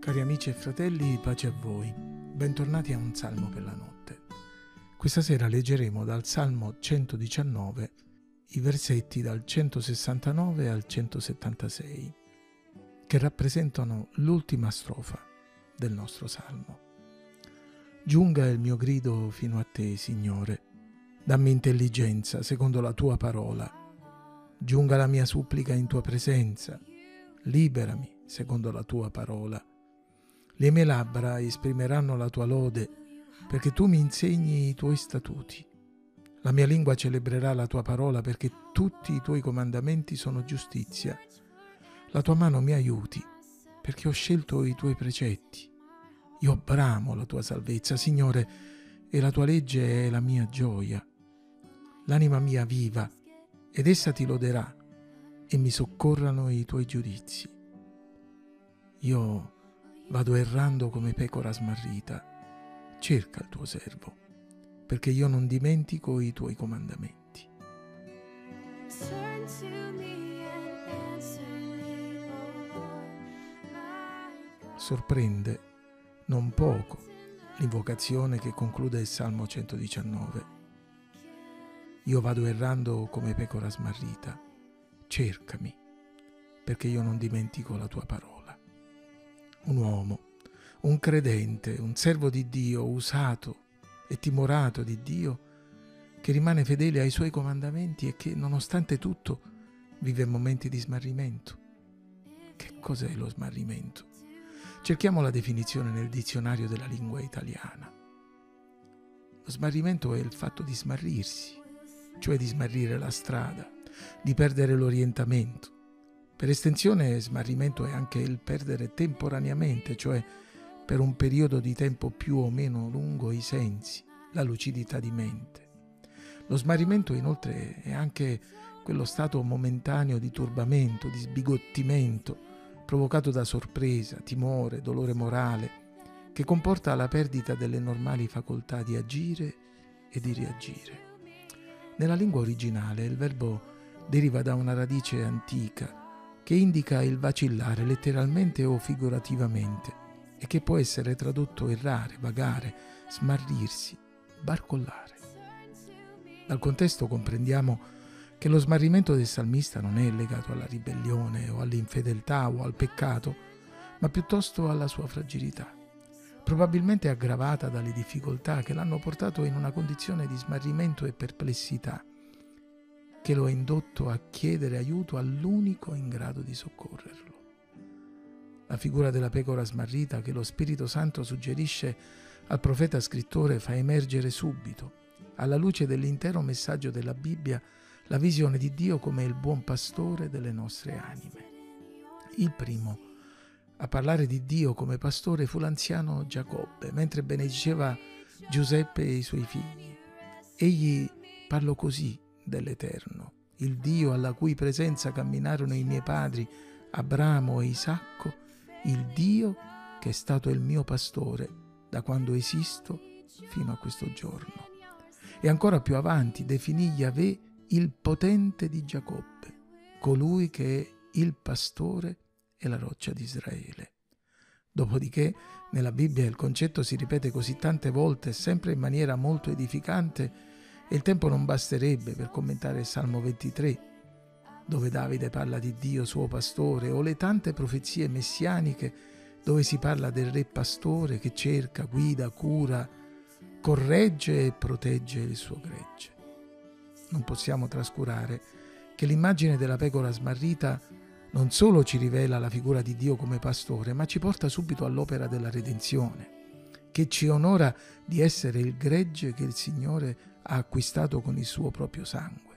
Cari amici e fratelli, pace a voi. Bentornati a un salmo per la notte. Questa sera leggeremo dal Salmo 119 i versetti dal 169 al 176, che rappresentano l'ultima strofa del nostro salmo. Giunga il mio grido fino a te, Signore. Dammi intelligenza secondo la tua parola. Giunga la mia supplica in tua presenza. Liberami secondo la tua parola. Le mie labbra esprimeranno la tua lode, perché tu mi insegni i tuoi statuti. La mia lingua celebrerà la tua parola, perché tutti i tuoi comandamenti sono giustizia. La tua mano mi aiuti, perché ho scelto i tuoi precetti. Io bramo la tua salvezza, Signore, e la tua legge è la mia gioia. L'anima mia viva, ed essa ti loderà, e mi soccorrano i tuoi giudizi. Io vado errando come pecora smarrita. Cerca il tuo servo, perché io non dimentico i tuoi comandamenti. Sorprende non poco l'invocazione che conclude il Salmo 119. Io vado errando come pecora smarrita, cercami, perché io non dimentico la tua parola. Un uomo, un credente, un servo di Dio, usato e timorato di Dio, che rimane fedele ai suoi comandamenti e che, nonostante tutto, vive momenti di smarrimento. Che cos'è lo smarrimento? Cerchiamo la definizione nel dizionario della lingua italiana. Lo smarrimento è il fatto di smarrirsi, cioè di smarrire la strada, di perdere l'orientamento. Per estensione, smarrimento è anche il perdere temporaneamente, cioè per un periodo di tempo più o meno lungo, i sensi, la lucidità di mente. Lo smarrimento inoltre è anche quello stato momentaneo di turbamento, di sbigottimento, provocato da sorpresa, timore, dolore morale, che comporta la perdita delle normali facoltà di agire e di reagire. Nella lingua originale il verbo deriva da una radice antica che indica il vacillare letteralmente o figurativamente e che può essere tradotto errare, vagare, smarrirsi, barcollare. Dal contesto comprendiamo che lo smarrimento del salmista non è legato alla ribellione o all'infedeltà o al peccato, ma piuttosto alla sua fragilità, probabilmente aggravata dalle difficoltà che l'hanno portato in una condizione di smarrimento e perplessità, che lo ha indotto a chiedere aiuto all'unico in grado di soccorrerlo. La figura della pecora smarrita che lo Spirito Santo suggerisce al profeta scrittore fa emergere subito, alla luce dell'intero messaggio della Bibbia, la visione di Dio come il buon pastore delle nostre anime. Il primo a parlare di Dio come pastore fu l'anziano Giacobbe, mentre benediceva Giuseppe e i suoi figli. Egli parlò così dell'Eterno, il Dio alla cui presenza camminarono i miei padri, Abramo e Isacco, il Dio che è stato il mio pastore da quando esisto fino a questo giorno. E ancora più avanti definì Yahweh il potente di Giacobbe, colui che è il pastore e la roccia di Israele. Dopodiché nella Bibbia il concetto si ripete così tante volte, sempre in maniera molto edificante, e il tempo non basterebbe per commentare il Salmo 23, dove Davide parla di Dio suo pastore, o le tante profezie messianiche dove si parla del re pastore che cerca, guida, cura, corregge e protegge il suo gregge. Non possiamo trascurare che l'immagine della pecora smarrita non solo ci rivela la figura di Dio come pastore, ma ci porta subito all'opera della redenzione, che ci onora di essere il gregge che il Signore ha acquistato con il suo proprio sangue.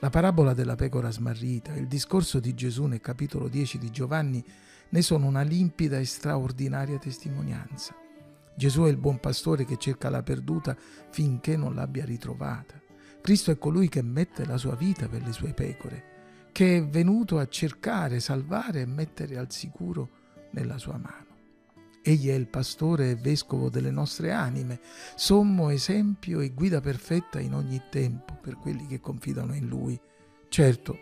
La parabola della pecora smarrita, il discorso di Gesù nel capitolo 10 di Giovanni ne sono una limpida e straordinaria testimonianza. Gesù è il buon pastore che cerca la perduta finché non l'abbia ritrovata. Cristo è colui che mette la sua vita per le sue pecore, che è venuto a cercare, salvare e mettere al sicuro nella sua mano. Egli è il pastore e vescovo delle nostre anime, sommo esempio e guida perfetta in ogni tempo per quelli che confidano in Lui. Certo,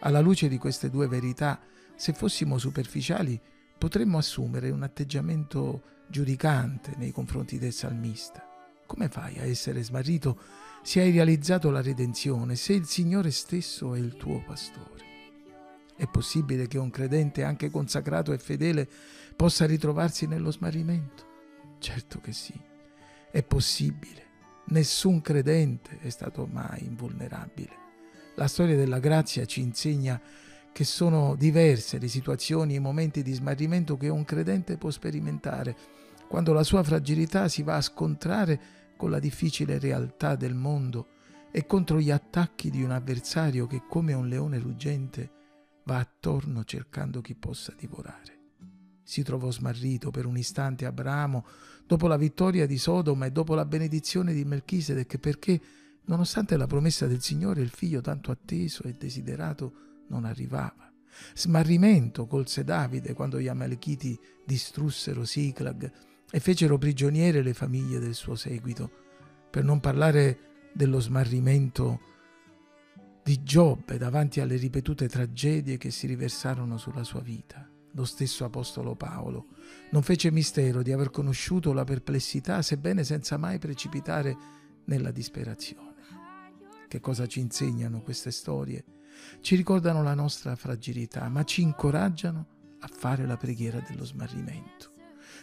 alla luce di queste due verità, se fossimo superficiali, potremmo assumere un atteggiamento giudicante nei confronti del salmista. Come fai a essere smarrito se hai realizzato la redenzione, se il Signore stesso è il tuo pastore? È possibile che un credente anche consacrato e fedele possa ritrovarsi nello smarrimento? Certo che sì, è possibile. Nessun credente è stato mai invulnerabile. La storia della grazia ci insegna che sono diverse le situazioni e i momenti di smarrimento che un credente può sperimentare quando la sua fragilità si va a scontrare con la difficile realtà del mondo e contro gli attacchi di un avversario che come un leone ruggente va attorno cercando chi possa divorare. Si trovò smarrito per un istante Abramo dopo la vittoria di Sodoma e dopo la benedizione di Melchisedec perché, nonostante la promessa del Signore, il figlio tanto atteso e desiderato non arrivava. Smarrimento colse Davide quando gli Amalechiti distrussero Siclag e fecero prigioniere le famiglie del suo seguito, per non parlare dello smarrimento di Giobbe davanti alle ripetute tragedie che si riversarono sulla sua vita. Lo stesso Apostolo Paolo non fece mistero di aver conosciuto la perplessità, sebbene senza mai precipitare nella disperazione. Che cosa ci insegnano queste storie? ci ricordano la nostra fragilità, ma ci incoraggiano a fare la preghiera dello smarrimento,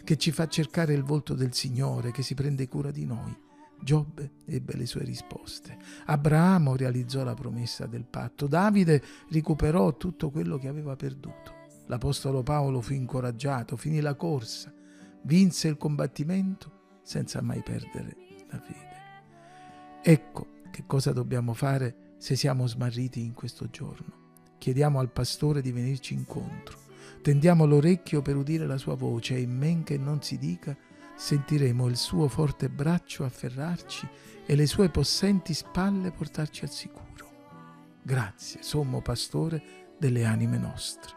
che ci fa cercare il volto del Signore che si prende cura di noi. Giobbe ebbe le sue risposte. Abramo realizzò la promessa del patto. Davide recuperò tutto quello che aveva perduto. L'Apostolo Paolo fu incoraggiato, finì la corsa, vinse il combattimento senza mai perdere la fede. Ecco che cosa dobbiamo fare se siamo smarriti in questo giorno. Chiediamo al pastore di venirci incontro. Tendiamo l'orecchio per udire la sua voce e in men che non si dica sentiremo il suo forte braccio afferrarci e le sue possenti spalle portarci al sicuro. Grazie, sommo pastore delle anime nostre.